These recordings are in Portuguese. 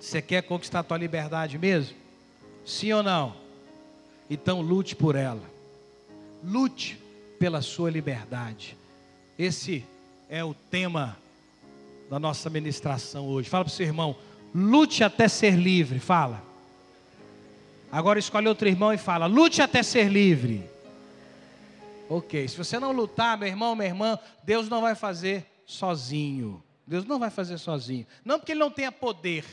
Você quer conquistar a tua liberdade mesmo? Sim ou não? Então lute por ela. Lute pela sua liberdade. Esse é o tema da nossa ministração hoje. Fala para o seu irmão, lute até ser livre. Fala. Agora escolhe outro irmão e fala, lute até ser livre. Ok, se você não lutar, meu irmão, minha irmã, Deus não vai fazer sozinho. Deus não vai fazer sozinho. Não porque Ele não tenha poder,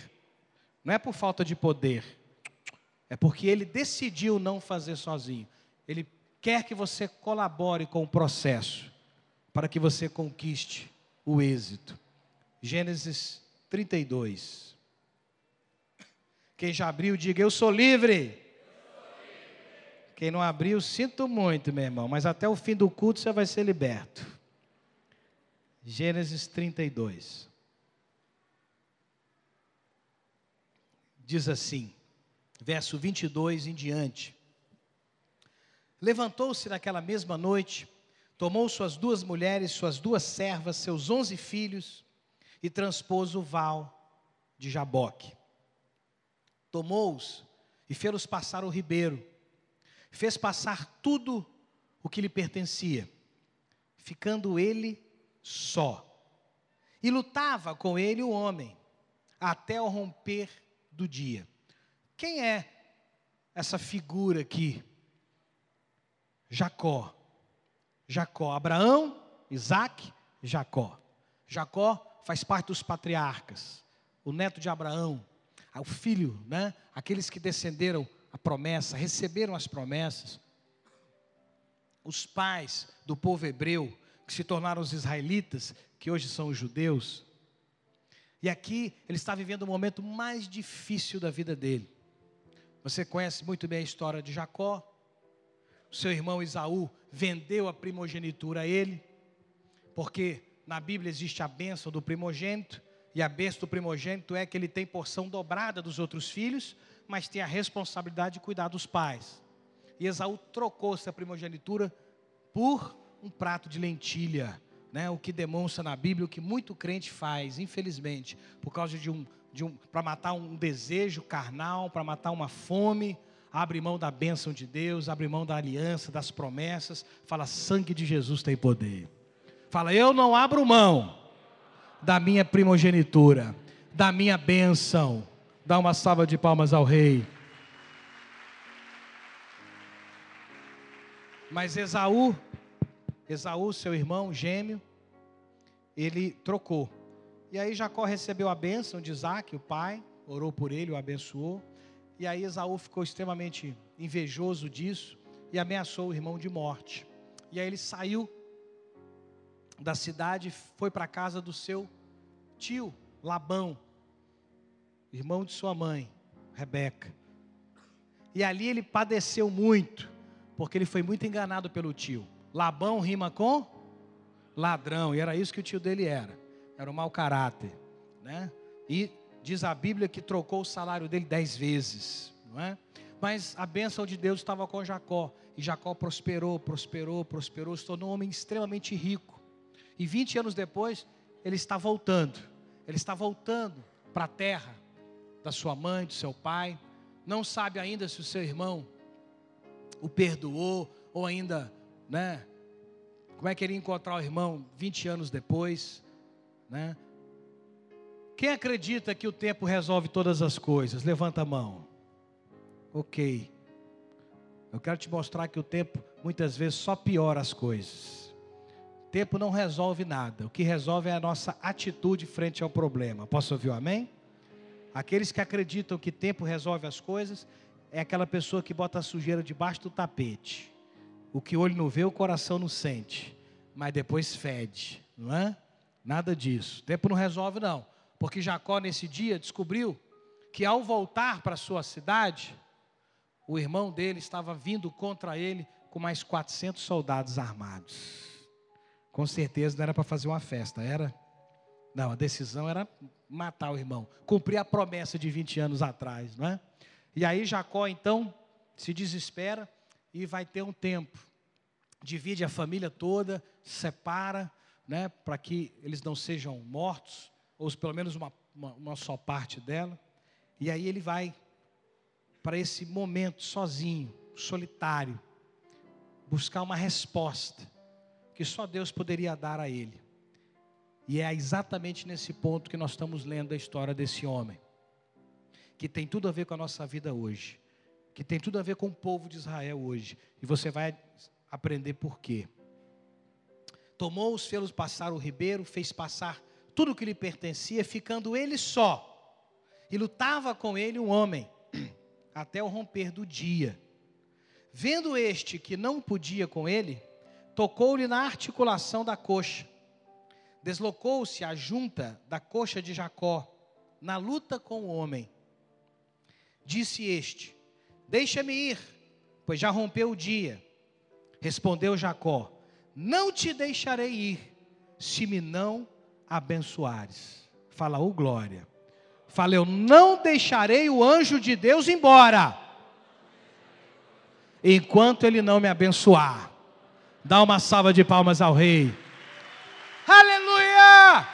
não é por falta de poder, é porque Ele decidiu não fazer sozinho. Ele quer que você colabore com o processo, para que você conquiste o êxito. Gênesis 32. Quem já abriu, diga: Eu sou livre. Quem não abriu, sinto muito, meu irmão, mas até o fim do culto você vai ser liberto. Gênesis 32. Diz assim, verso 22 em diante. Levantou-se naquela mesma noite, tomou suas duas mulheres, suas duas servas, seus onze filhos e transpôs o val de Jaboque. Tomou-os e fê-los passar o ribeiro fez passar tudo o que lhe pertencia, ficando ele só. E lutava com ele o homem, até o romper do dia. Quem é essa figura aqui? Jacó. Jacó, Abraão, Isaac, Jacó. Jacó faz parte dos patriarcas, o neto de Abraão, o filho, né? Aqueles que descenderam a promessa, receberam as promessas. Os pais do povo hebreu, que se tornaram os israelitas, que hoje são os judeus. E aqui ele está vivendo o momento mais difícil da vida dele. Você conhece muito bem a história de Jacó. Seu irmão Isaú vendeu a primogenitura a ele, porque na Bíblia existe a bênção do primogênito, e a bênção do primogênito é que ele tem porção dobrada dos outros filhos, mas tem a responsabilidade de cuidar dos pais. E Esaú trocou essa primogenitura por um prato de lentilha, né? o que demonstra na Bíblia o que muito crente faz, infelizmente, por causa de um, de um para matar um desejo carnal, para matar uma fome, abre mão da bênção de Deus, abre mão da aliança, das promessas, fala: sangue de Jesus tem poder. Fala: eu não abro mão da minha primogenitura, da minha bênção Dá uma salva de palmas ao rei. Mas Esaú, Esaú, seu irmão gêmeo, ele trocou. E aí Jacó recebeu a bênção de Isaac, o pai, orou por ele, o abençoou. E aí Esaú ficou extremamente invejoso disso e ameaçou o irmão de morte. E aí ele saiu da cidade, foi para a casa do seu tio Labão, irmão de sua mãe, Rebeca. E ali ele padeceu muito, porque ele foi muito enganado pelo tio. Labão rima com ladrão, e era isso que o tio dele era. Era um mau caráter, né? E diz a Bíblia que trocou o salário dele dez vezes, não é? Mas a bênção de Deus estava com Jacó, e Jacó prosperou, prosperou, prosperou, se tornou um homem extremamente rico. E 20 anos depois, ele está voltando, ele está voltando para a terra, da sua mãe, do seu pai, não sabe ainda se o seu irmão o perdoou ou ainda, né? Como é que ele ia encontrar o irmão 20 anos depois, né? Quem acredita que o tempo resolve todas as coisas? Levanta a mão. OK. Eu quero te mostrar que o tempo muitas vezes só piora as coisas. O tempo não resolve nada. O que resolve é a nossa atitude frente ao problema. Posso ouvir amém? Aqueles que acreditam que tempo resolve as coisas, é aquela pessoa que bota a sujeira debaixo do tapete. O que o olho não vê, o coração não sente. Mas depois fede, não é? Nada disso. Tempo não resolve, não. Porque Jacó, nesse dia, descobriu que ao voltar para sua cidade, o irmão dele estava vindo contra ele com mais 400 soldados armados. Com certeza não era para fazer uma festa, era? Não, a decisão era matar o irmão, cumprir a promessa de 20 anos atrás, não é? E aí Jacó então se desespera e vai ter um tempo. Divide a família toda, separa, né, para que eles não sejam mortos, ou pelo menos uma, uma, uma só parte dela. E aí ele vai para esse momento sozinho, solitário, buscar uma resposta que só Deus poderia dar a ele. E é exatamente nesse ponto que nós estamos lendo a história desse homem, que tem tudo a ver com a nossa vida hoje, que tem tudo a ver com o povo de Israel hoje. E você vai aprender por quê. Tomou os felos passar o ribeiro, fez passar tudo o que lhe pertencia, ficando ele só. E lutava com ele um homem, até o romper do dia. Vendo este que não podia com ele, tocou-lhe na articulação da coxa Deslocou-se a junta da coxa de Jacó, na luta com o homem. Disse este: Deixa-me ir, pois já rompeu o dia. Respondeu Jacó: Não te deixarei ir, se me não abençoares. Fala, ô glória. Fala, eu não deixarei o anjo de Deus embora, enquanto ele não me abençoar. Dá uma salva de palmas ao rei. Aleluia!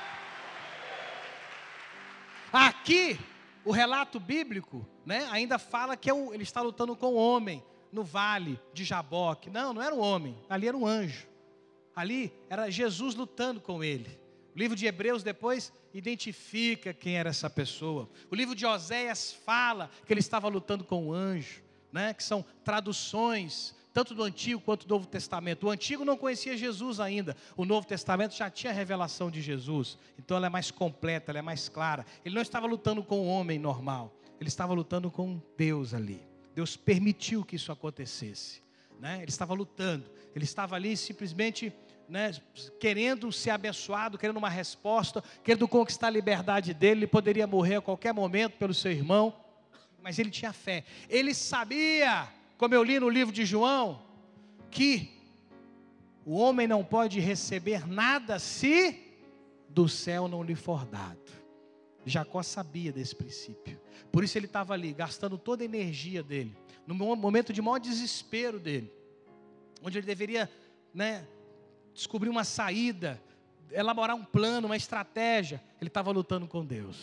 Aqui, o relato bíblico, né, ainda fala que é o, ele está lutando com o homem no vale de Jaboque. Não, não era um homem, ali era um anjo. Ali era Jesus lutando com ele. O livro de Hebreus depois identifica quem era essa pessoa. O livro de Oséias fala que ele estava lutando com o anjo, né? Que são traduções tanto do Antigo quanto do Novo Testamento. O Antigo não conhecia Jesus ainda, o Novo Testamento já tinha a revelação de Jesus, então ela é mais completa, ela é mais clara. Ele não estava lutando com o homem normal, ele estava lutando com Deus ali. Deus permitiu que isso acontecesse, né? ele estava lutando, ele estava ali simplesmente. Né, querendo ser abençoado, querendo uma resposta, querendo conquistar a liberdade dele, ele poderia morrer a qualquer momento pelo seu irmão, mas ele tinha fé, ele sabia como eu li no livro de João, que o homem não pode receber nada se do céu não lhe for dado. Jacó sabia desse princípio. Por isso ele estava ali, gastando toda a energia dele, no momento de maior desespero dele, onde ele deveria né, descobrir uma saída, elaborar um plano, uma estratégia. Ele estava lutando com Deus.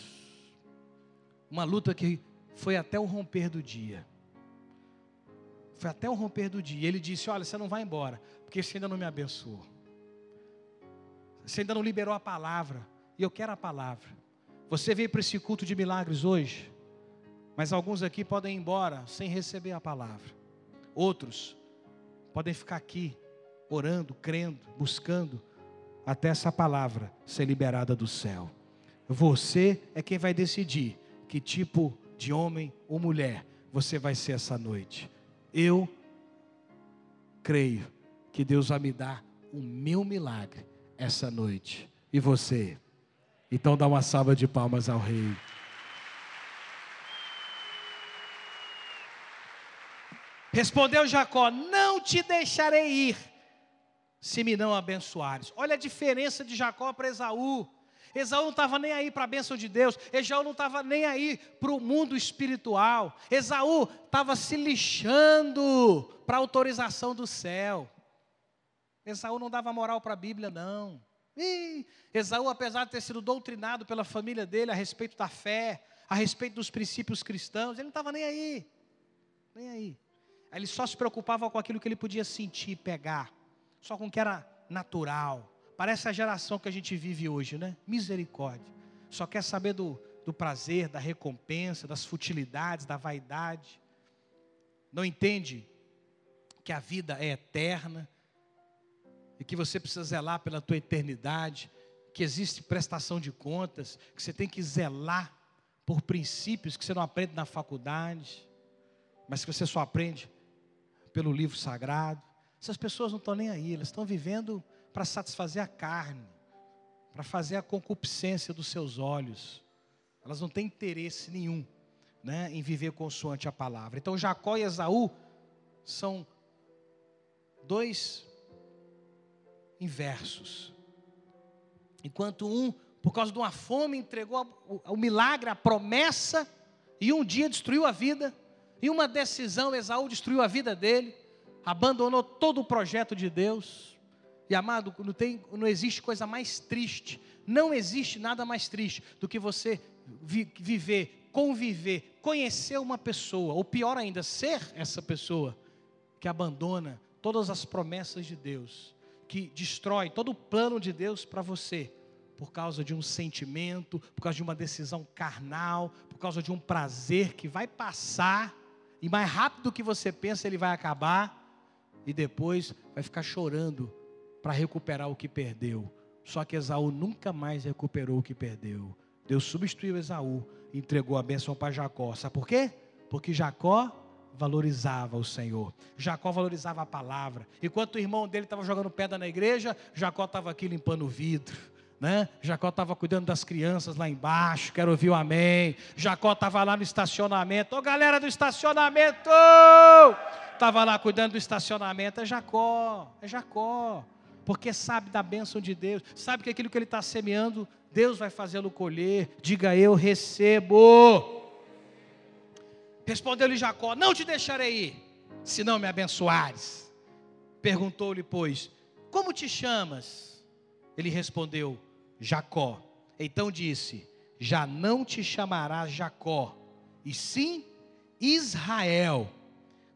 Uma luta que foi até o romper do dia. Foi até o romper do dia. Ele disse: Olha, você não vai embora, porque você ainda não me abençoou. Você ainda não liberou a palavra. E eu quero a palavra. Você veio para esse culto de milagres hoje, mas alguns aqui podem ir embora sem receber a palavra. Outros podem ficar aqui, orando, crendo, buscando, até essa palavra ser liberada do céu. Você é quem vai decidir que tipo de homem ou mulher você vai ser essa noite. Eu creio que Deus vai me dar o meu milagre essa noite. E você? Então dá uma salva de palmas ao Rei. Respondeu Jacó: Não te deixarei ir, se me não abençoares. Olha a diferença de Jacó para Esaú. Esaú não estava nem aí para a bênção de Deus, Esaú não estava nem aí para o mundo espiritual, Esaú estava se lixando para a autorização do céu. Esaú não dava moral para a Bíblia, não. Ih, Esaú, apesar de ter sido doutrinado pela família dele a respeito da fé, a respeito dos princípios cristãos, ele não estava nem aí. Nem aí. Ele só se preocupava com aquilo que ele podia sentir, pegar, só com o que era natural. Parece a geração que a gente vive hoje, né? Misericórdia. Só quer saber do, do prazer, da recompensa, das futilidades, da vaidade. Não entende que a vida é eterna e que você precisa zelar pela tua eternidade, que existe prestação de contas, que você tem que zelar por princípios que você não aprende na faculdade, mas que você só aprende pelo livro sagrado. Essas pessoas não estão nem aí, elas estão vivendo para satisfazer a carne, para fazer a concupiscência dos seus olhos. Elas não têm interesse nenhum né, em viver consoante a palavra. Então Jacó e Esaú são dois inversos. Enquanto um, por causa de uma fome, entregou o, o milagre, a promessa, e um dia destruiu a vida, e uma decisão, Esaú destruiu a vida dele, abandonou todo o projeto de Deus. E amado, não, tem, não existe coisa mais triste, não existe nada mais triste do que você vi, viver conviver, conhecer uma pessoa, ou pior ainda, ser essa pessoa que abandona todas as promessas de Deus, que destrói todo o plano de Deus para você, por causa de um sentimento, por causa de uma decisão carnal, por causa de um prazer que vai passar, e mais rápido que você pensa, ele vai acabar, e depois vai ficar chorando para recuperar o que perdeu. Só que Esaú nunca mais recuperou o que perdeu. Deus substituiu Esaú entregou a bênção para Jacó. Sabe por quê? Porque Jacó valorizava o Senhor. Jacó valorizava a palavra. Enquanto o irmão dele estava jogando pedra na igreja, Jacó estava aqui limpando o vidro. Né? Jacó estava cuidando das crianças lá embaixo, quero ouvir o amém. Jacó estava lá no estacionamento, ô galera do estacionamento! Estava lá cuidando do estacionamento, é Jacó, é Jacó porque sabe da bênção de Deus, sabe que aquilo que ele está semeando, Deus vai fazê-lo colher. Diga eu recebo. Respondeu-lhe Jacó: Não te deixarei ir, se não me abençoares. Perguntou-lhe, pois, Como te chamas? Ele respondeu: Jacó. Então disse: Já não te chamarás Jacó, e sim Israel,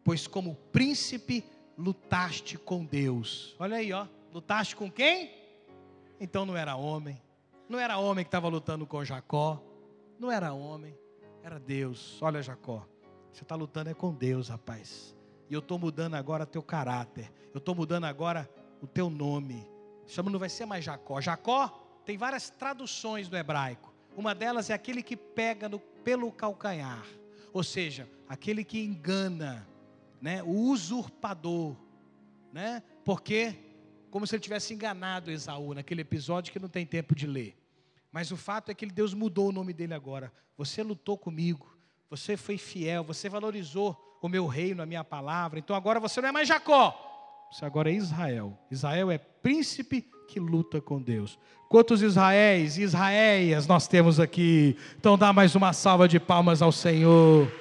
pois como príncipe lutaste com Deus. Olha aí, ó. Lutaste com quem? Então não era homem. Não era homem que estava lutando com Jacó. Não era homem. Era Deus. Olha, Jacó. Você está lutando é com Deus, rapaz. E eu estou mudando agora teu caráter. Eu estou mudando agora o teu nome. Chama não vai ser mais Jacó. Jacó tem várias traduções do hebraico. Uma delas é aquele que pega no, pelo calcanhar. Ou seja, aquele que engana, né? O usurpador, né? Porque como se ele tivesse enganado Esaú naquele episódio que não tem tempo de ler. Mas o fato é que Deus mudou o nome dele agora. Você lutou comigo, você foi fiel, você valorizou o meu reino, a minha palavra. Então agora você não é mais Jacó, você agora é Israel. Israel é príncipe que luta com Deus. Quantos Israéis e Israélias nós temos aqui? Então dá mais uma salva de palmas ao Senhor.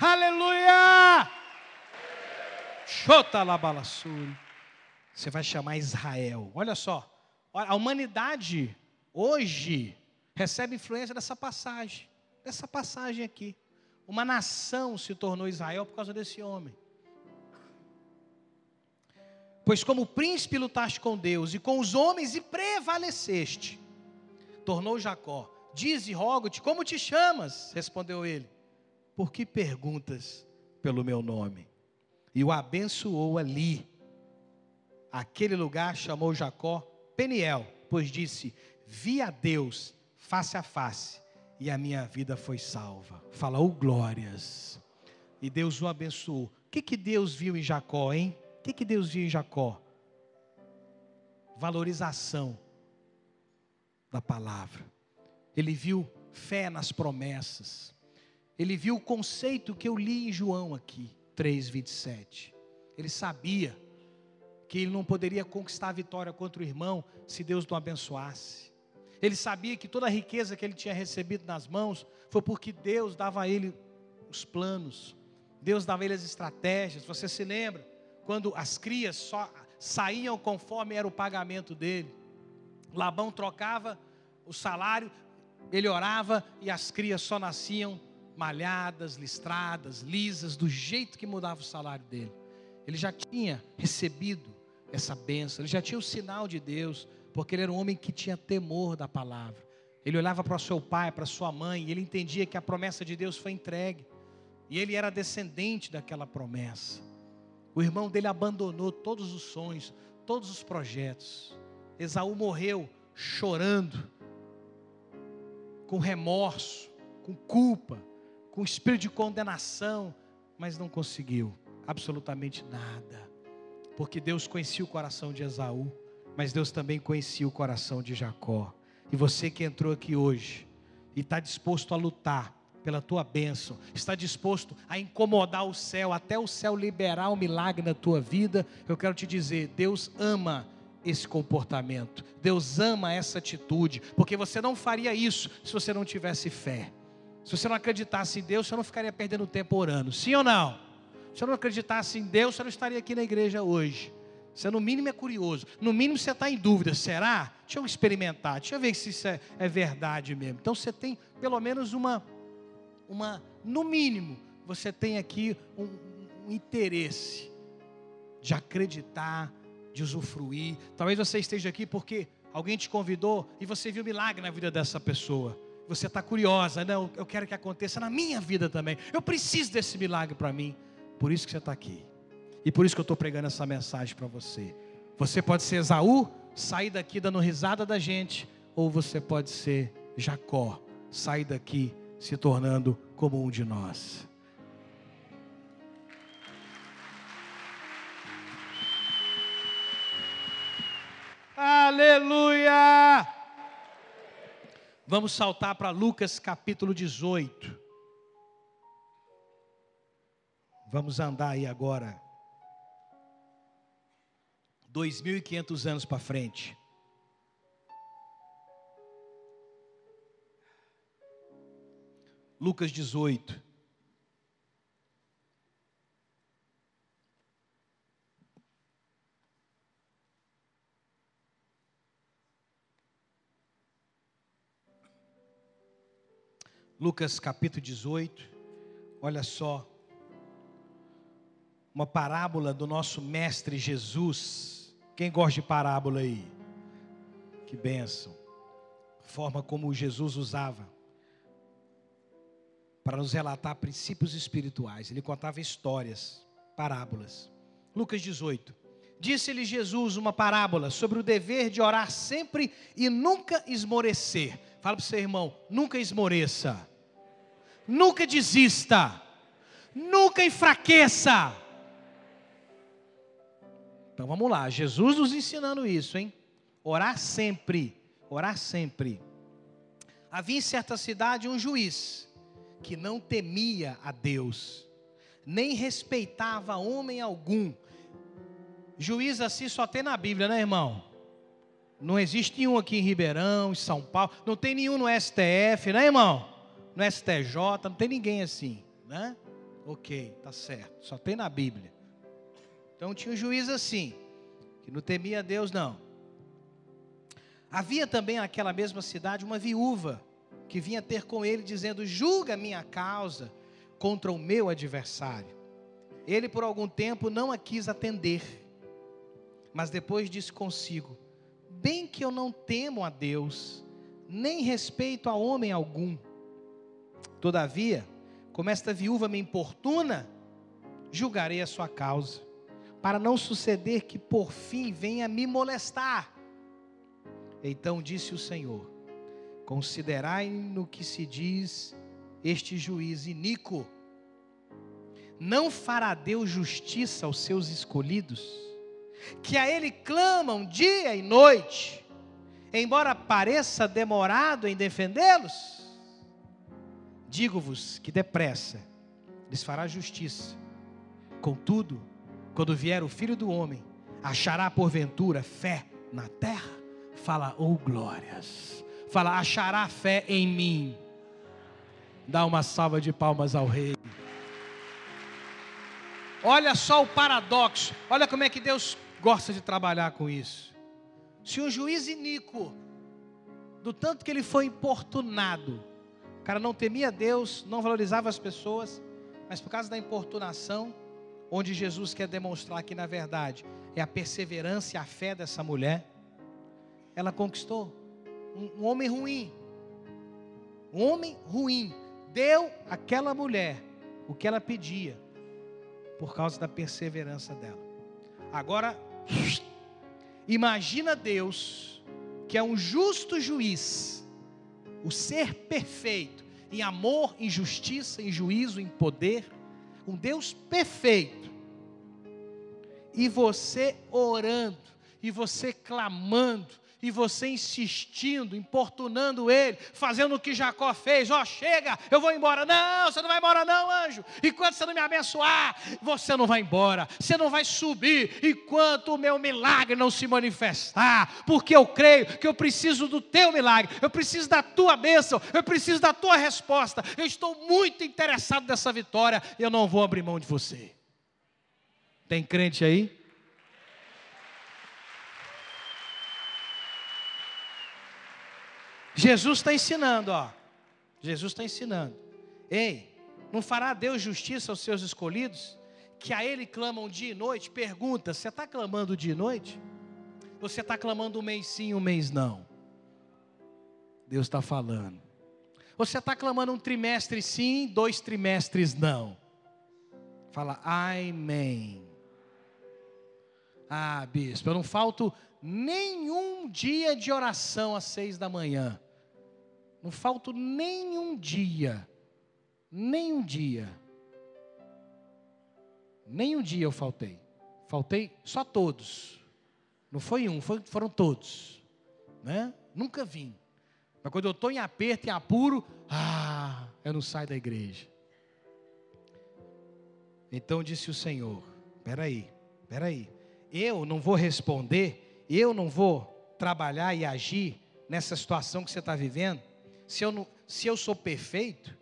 Aleluia! Xota la balassuri você vai chamar Israel. Olha só, a humanidade hoje recebe influência dessa passagem, dessa passagem aqui. Uma nação se tornou Israel por causa desse homem. Pois como príncipe lutaste com Deus e com os homens e prevaleceste, tornou Jacó. Diz e rogo-te, como te chamas? Respondeu ele. Por que perguntas pelo meu nome? E o abençoou ali Aquele lugar chamou Jacó Peniel, pois disse: Vi a Deus face a face e a minha vida foi salva. Fala, oh glórias. E Deus o abençoou. O que, que Deus viu em Jacó, hein? O que, que Deus viu em Jacó? Valorização da palavra. Ele viu fé nas promessas. Ele viu o conceito que eu li em João aqui, 3:27. Ele sabia que ele não poderia conquistar a vitória contra o irmão se Deus não abençoasse. Ele sabia que toda a riqueza que ele tinha recebido nas mãos foi porque Deus dava a ele os planos, Deus dava a ele as estratégias. Você se lembra quando as crias só saíam conforme era o pagamento dele? Labão trocava o salário, ele orava e as crias só nasciam malhadas, listradas, lisas, do jeito que mudava o salário dele. Ele já tinha recebido essa benção. Ele já tinha o sinal de Deus, porque ele era um homem que tinha temor da palavra. Ele olhava para o seu pai, para sua mãe, e ele entendia que a promessa de Deus foi entregue. E ele era descendente daquela promessa. O irmão dele abandonou todos os sonhos, todos os projetos. Esaú morreu chorando, com remorso, com culpa, com espírito de condenação, mas não conseguiu absolutamente nada porque Deus conhecia o coração de Esaú, mas Deus também conhecia o coração de Jacó. E você que entrou aqui hoje e está disposto a lutar pela tua bênção, está disposto a incomodar o céu, até o céu liberar um milagre na tua vida, eu quero te dizer: Deus ama esse comportamento, Deus ama essa atitude, porque você não faria isso se você não tivesse fé. Se você não acreditasse em Deus, você não ficaria perdendo tempo orando, sim ou não? Se eu não acreditasse em Deus, você não estaria aqui na igreja hoje. Você, no mínimo, é curioso. No mínimo, você está em dúvida. Será? Deixa eu experimentar. Deixa eu ver se isso é, é verdade mesmo. Então, você tem pelo menos uma, uma, no mínimo, você tem aqui um, um interesse de acreditar, de usufruir. Talvez você esteja aqui porque alguém te convidou e você viu milagre na vida dessa pessoa. Você está curiosa, não? Eu quero que aconteça na minha vida também. Eu preciso desse milagre para mim. Por isso que você está aqui. E por isso que eu estou pregando essa mensagem para você. Você pode ser Esaú, sair daqui dando risada da gente, ou você pode ser Jacó, sair daqui se tornando como um de nós. Aleluia! Vamos saltar para Lucas capítulo 18. Vamos andar aí agora. 2.500 anos para frente. Lucas 18. Lucas capítulo 18, olha só, uma parábola do nosso mestre Jesus. Quem gosta de parábola aí? Que bênção. Forma como Jesus usava para nos relatar princípios espirituais. Ele contava histórias, parábolas. Lucas 18. Disse-lhe Jesus uma parábola sobre o dever de orar sempre e nunca esmorecer. Fala para o seu irmão, nunca esmoreça nunca desista, nunca enfraqueça. Então vamos lá, Jesus nos ensinando isso, hein? Orar sempre, orar sempre. Havia em certa cidade um juiz que não temia a Deus, nem respeitava homem algum. Juiz assim só tem na Bíblia, né, irmão? Não existe nenhum aqui em Ribeirão, em São Paulo, não tem nenhum no STF, né, irmão? no STJ, não tem ninguém assim, né? Ok, tá certo, só tem na Bíblia. Então tinha um juiz assim, que não temia Deus, não. Havia também naquela mesma cidade uma viúva que vinha ter com ele, dizendo: Julga minha causa contra o meu adversário. Ele por algum tempo não a quis atender, mas depois disse consigo: Bem que eu não temo a Deus, nem respeito a homem algum Todavia, como esta viúva me importuna, julgarei a sua causa, para não suceder que por fim venha me molestar. Então disse o Senhor: Considerai no que se diz este juiz iníquo. Não fará Deus justiça aos seus escolhidos, que a Ele clamam dia e noite, embora pareça demorado em defendê-los? Digo-vos que depressa lhes fará justiça. Contudo, quando vier o filho do homem, achará porventura fé na terra? Fala, oh glórias. Fala, achará fé em mim. Dá uma salva de palmas ao rei. Olha só o paradoxo. Olha como é que Deus gosta de trabalhar com isso. Se um juiz iníquo, do tanto que ele foi importunado, o cara não temia Deus, não valorizava as pessoas, mas por causa da importunação, onde Jesus quer demonstrar que na verdade é a perseverança e a fé dessa mulher, ela conquistou um, um homem ruim. Um homem ruim deu àquela mulher o que ela pedia por causa da perseverança dela. Agora, imagina Deus, que é um justo juiz, o ser perfeito, em amor, em justiça, em juízo, em poder, um Deus perfeito. E você orando, e você clamando, e você insistindo, importunando ele, fazendo o que Jacó fez: ó, oh, chega, eu vou embora. Não, você não vai embora, não, anjo. Enquanto você não me abençoar, você não vai embora, você não vai subir, enquanto o meu milagre não se manifestar, porque eu creio que eu preciso do teu milagre, eu preciso da tua bênção, eu preciso da tua resposta. Eu estou muito interessado nessa vitória, eu não vou abrir mão de você. Tem crente aí? Jesus está ensinando, ó. Jesus está ensinando. Ei, não fará Deus justiça aos seus escolhidos? Que a Ele clamam dia e noite? Pergunta: você está clamando dia e noite? Você está clamando um mês sim, um mês não? Deus está falando. Você está clamando um trimestre sim, dois trimestres não. Fala, amém. Ah, bispo, eu não falto nenhum dia de oração às seis da manhã. Não falto nenhum dia. Nenhum dia. Nenhum dia eu faltei. Faltei só todos. Não foi um, foi, foram todos. Né? Nunca vim. Mas quando eu estou em aperto, em apuro, ah, eu não saio da igreja. Então disse o Senhor: peraí, peraí, eu não vou responder, eu não vou trabalhar e agir nessa situação que você está vivendo, se eu, não, se eu sou perfeito,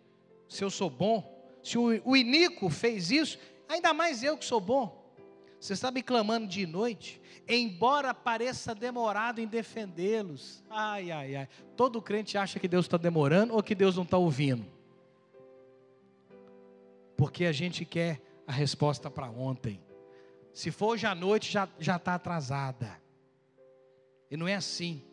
se eu sou bom, se o, o fez isso, ainda mais eu que sou bom. Você está me clamando de noite, embora pareça demorado em defendê-los. Ai, ai, ai. Todo crente acha que Deus está demorando ou que Deus não está ouvindo. Porque a gente quer a resposta para ontem. Se for hoje à noite, já está atrasada. E não é assim.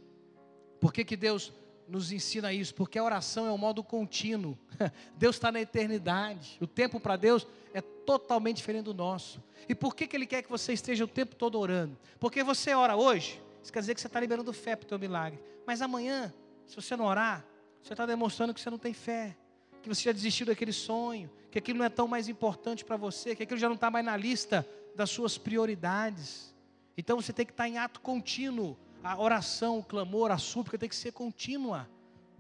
Por que, que Deus nos ensina isso? Porque a oração é um modo contínuo. Deus está na eternidade. O tempo para Deus é totalmente diferente do nosso. E por que, que Ele quer que você esteja o tempo todo orando? Porque você ora hoje, isso quer dizer que você está liberando fé para o teu milagre. Mas amanhã, se você não orar, você está demonstrando que você não tem fé. Que você já desistiu daquele sonho, que aquilo não é tão mais importante para você, que aquilo já não está mais na lista das suas prioridades. Então você tem que estar em ato contínuo. A oração, o clamor, a súplica tem que ser contínua.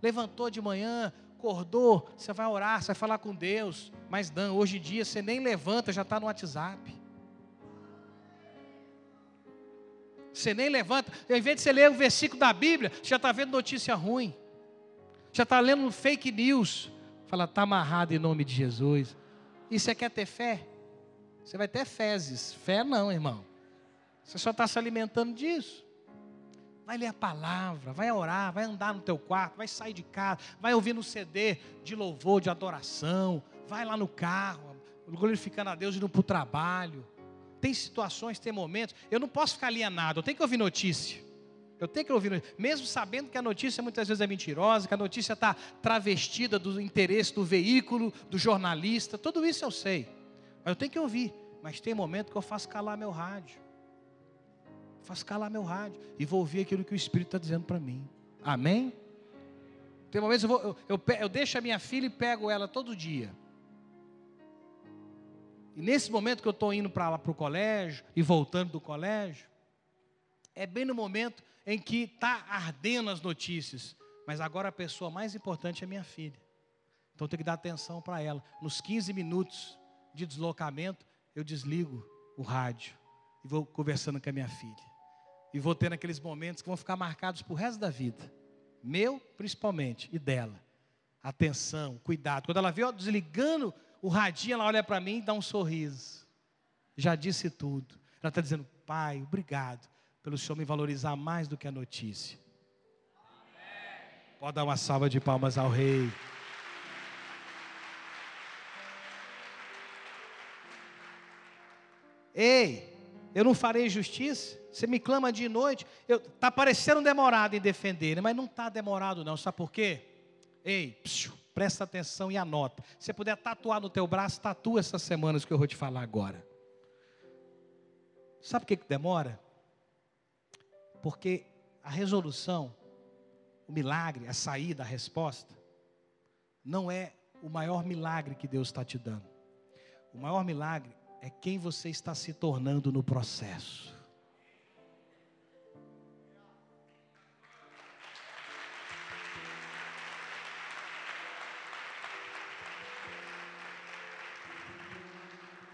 Levantou de manhã, acordou, você vai orar, você vai falar com Deus. Mas não, hoje em dia você nem levanta, já está no WhatsApp. Você nem levanta, ao invés de você ler o versículo da Bíblia, você já está vendo notícia ruim. Já está lendo fake news. Fala, está amarrado em nome de Jesus. E você quer ter fé? Você vai ter fezes. Fé não, irmão. Você só está se alimentando disso. Vai ler a palavra, vai orar, vai andar no teu quarto, vai sair de casa, vai ouvir no CD de louvor, de adoração, vai lá no carro, glorificando a Deus indo para o trabalho. Tem situações, tem momentos, eu não posso ficar alienado, eu tenho que ouvir notícia. Eu tenho que ouvir, notícia, mesmo sabendo que a notícia muitas vezes é mentirosa, que a notícia está travestida do interesse do veículo, do jornalista, tudo isso eu sei. Mas eu tenho que ouvir. Mas tem momento que eu faço calar meu rádio. Faço calar meu rádio. E vou ouvir aquilo que o Espírito está dizendo para mim. Amém? Tem momentos eu, vou, eu, eu, eu deixo a minha filha e pego ela todo dia. E nesse momento que eu estou indo para lá para o colégio e voltando do colégio, é bem no momento em que está ardendo as notícias. Mas agora a pessoa mais importante é minha filha. Então tem que dar atenção para ela. Nos 15 minutos de deslocamento, eu desligo o rádio e vou conversando com a minha filha. E vou tendo aqueles momentos que vão ficar marcados para o resto da vida. Meu, principalmente, e dela. Atenção, cuidado. Quando ela vê eu desligando o radinho, ela olha para mim e dá um sorriso. Já disse tudo. Ela está dizendo, pai, obrigado pelo Senhor me valorizar mais do que a notícia. Pode dar uma salva de palmas ao rei. Ei, eu não farei justiça? Você me clama de noite, está parecendo demorado em defender, mas não está demorado não, sabe por quê? Ei, psiu, presta atenção e anota. Se puder tatuar no teu braço, tatua essas semanas que eu vou te falar agora. Sabe por que, que demora? Porque a resolução, o milagre, a saída, a resposta, não é o maior milagre que Deus está te dando. O maior milagre é quem você está se tornando no processo.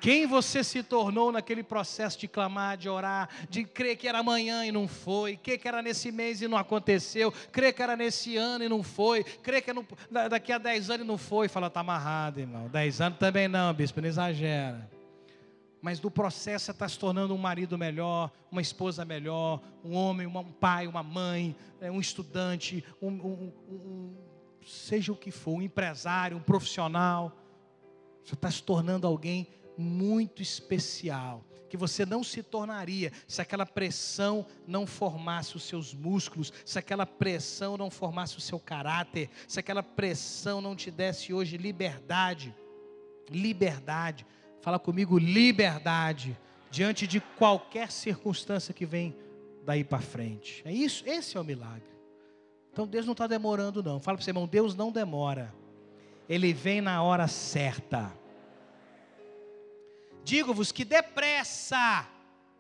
Quem você se tornou naquele processo de clamar, de orar, de crer que era amanhã e não foi, crer que era nesse mês e não aconteceu, crer que era nesse ano e não foi, crer que é daqui a 10 anos e não foi. Fala, está amarrado, irmão. 10 anos também não, bispo, não exagera. Mas do processo você está se tornando um marido melhor, uma esposa melhor, um homem, um pai, uma mãe, é, um estudante, um, um, um seja o que for, um empresário, um profissional, você está se tornando alguém muito especial, que você não se tornaria se aquela pressão não formasse os seus músculos, se aquela pressão não formasse o seu caráter, se aquela pressão não te desse hoje liberdade. Liberdade. Fala comigo, liberdade diante de qualquer circunstância que vem daí para frente. É isso, esse é o milagre. Então Deus não está demorando, não. Fala para você, irmão, Deus não demora. Ele vem na hora certa. Digo-vos que depressa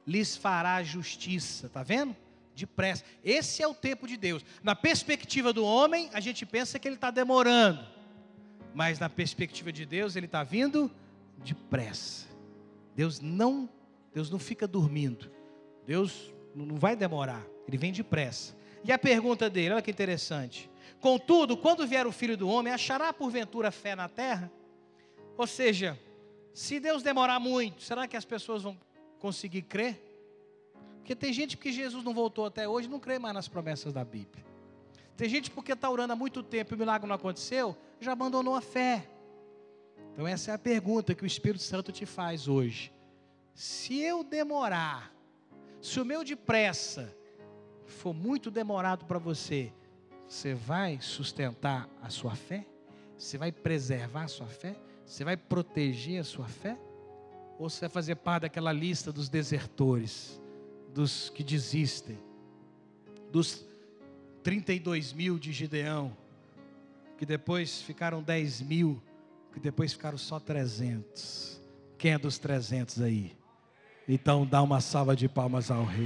lhes fará justiça. Está vendo? Depressa. Esse é o tempo de Deus. Na perspectiva do homem, a gente pensa que ele está demorando. Mas na perspectiva de Deus, ele está vindo depressa. Deus não, Deus não fica dormindo. Deus não vai demorar. Ele vem depressa. E a pergunta dele, olha que interessante. Contudo, quando vier o filho do homem, achará porventura fé na terra? Ou seja, se Deus demorar muito, será que as pessoas vão conseguir crer? Porque tem gente que Jesus não voltou até hoje não crê mais nas promessas da Bíblia. Tem gente porque está orando há muito tempo e o milagre não aconteceu, já abandonou a fé. Então essa é a pergunta que o Espírito Santo te faz hoje. Se eu demorar, se o meu depressa for muito demorado para você, você vai sustentar a sua fé? Você vai preservar a sua fé? Você vai proteger a sua fé? Ou você vai fazer parte daquela lista dos desertores, dos que desistem, dos 32 mil de Gideão, que depois ficaram 10 mil, que depois ficaram só 300. Quem é dos 300 aí? Então dá uma salva de palmas ao rei.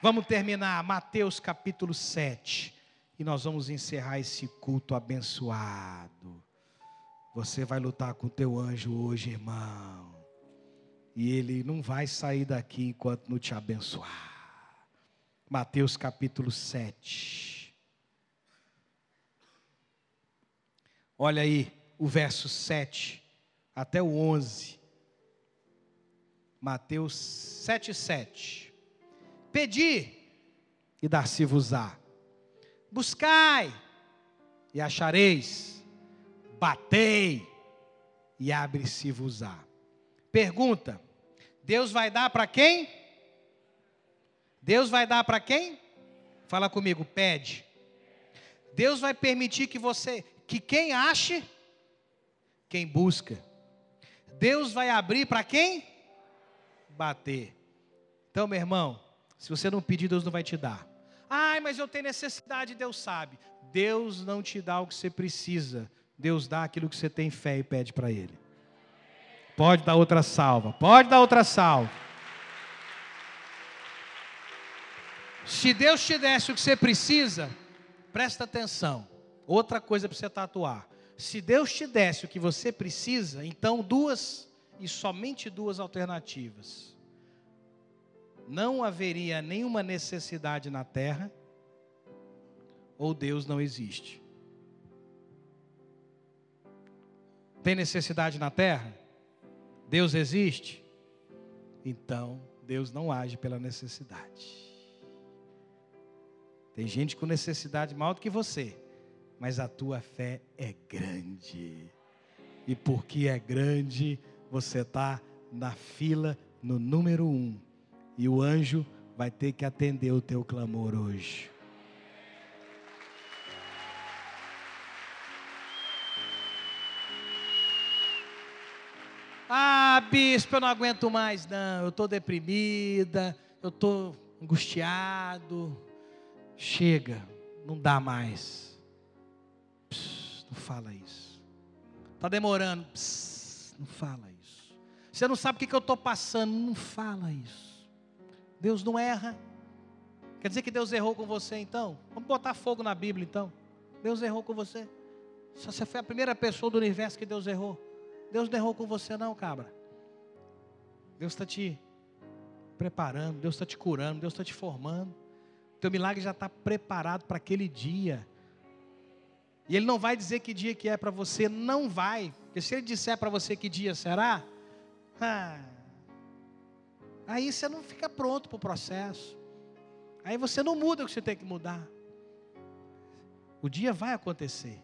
Vamos terminar Mateus capítulo 7 e nós vamos encerrar esse culto abençoado. Você vai lutar com o teu anjo hoje, irmão. E ele não vai sair daqui enquanto não te abençoar. Mateus capítulo 7. Olha aí o verso 7 até o 11. Mateus 7,7. Pedi e dar-se-vos-á. Buscai e achareis. Batei e abre-se-vos-á. Pergunta: Deus vai dar para quem? Deus vai dar para quem? Fala comigo, pede. Deus vai permitir que você, que quem ache, quem busca. Deus vai abrir para quem? bater. Então, meu irmão, se você não pedir, Deus não vai te dar. Ai, mas eu tenho necessidade, Deus sabe. Deus não te dá o que você precisa. Deus dá aquilo que você tem fé e pede para Ele. Pode dar outra salva. Pode dar outra salva. Se Deus te desse o que você precisa, presta atenção. Outra coisa para você tatuar. Se Deus te desse o que você precisa, então duas e somente duas alternativas. Não haveria nenhuma necessidade na terra, ou Deus não existe. Tem necessidade na terra? Deus existe? Então, Deus não age pela necessidade. Tem gente com necessidade maior do que você, mas a tua fé é grande. E porque é grande, você está na fila no número um. E o anjo vai ter que atender o teu clamor hoje. Ah, bispo, eu não aguento mais, não. Eu estou deprimida, eu estou angustiado. Chega, não dá mais. Não fala isso. Está demorando. Não fala isso. Você não sabe o que eu estou passando. Não fala isso. Deus não erra. Quer dizer que Deus errou com você então? Vamos botar fogo na Bíblia então. Deus errou com você. Você foi a primeira pessoa do universo que Deus errou. Deus não errou com você não, cabra. Deus está te preparando, Deus está te curando, Deus está te formando. Teu milagre já está preparado para aquele dia. E Ele não vai dizer que dia que é para você, não vai. Porque se Ele disser para você que dia será, ah, aí você não fica pronto para o processo. Aí você não muda o que você tem que mudar. O dia vai acontecer.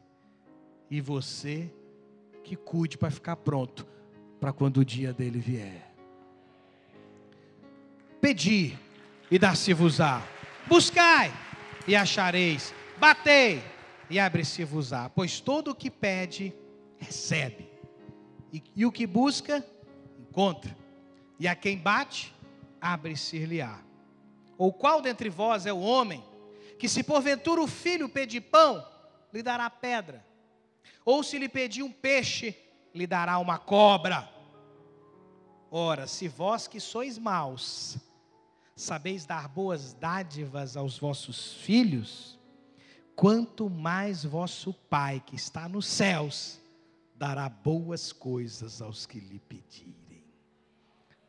E você que cuide para ficar pronto para quando o dia dele vier. Pedi e dar-se-vos-á. Buscai e achareis. Batei e abre-se-vos-á. Pois todo o que pede, recebe. E, e o que busca, encontra. E a quem bate, abre-se-lhe-á. Ou qual dentre vós é o homem que, se porventura o filho pedir pão, lhe dará pedra? Ou se lhe pedir um peixe, lhe dará uma cobra? Ora, se vós que sois maus, sabeis dar boas dádivas aos vossos filhos, quanto mais vosso Pai que está nos céus dará boas coisas aos que lhe pedirem.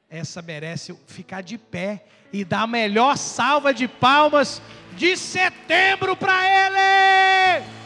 Essa merece ficar de pé e dar a melhor salva de palmas de setembro para ele.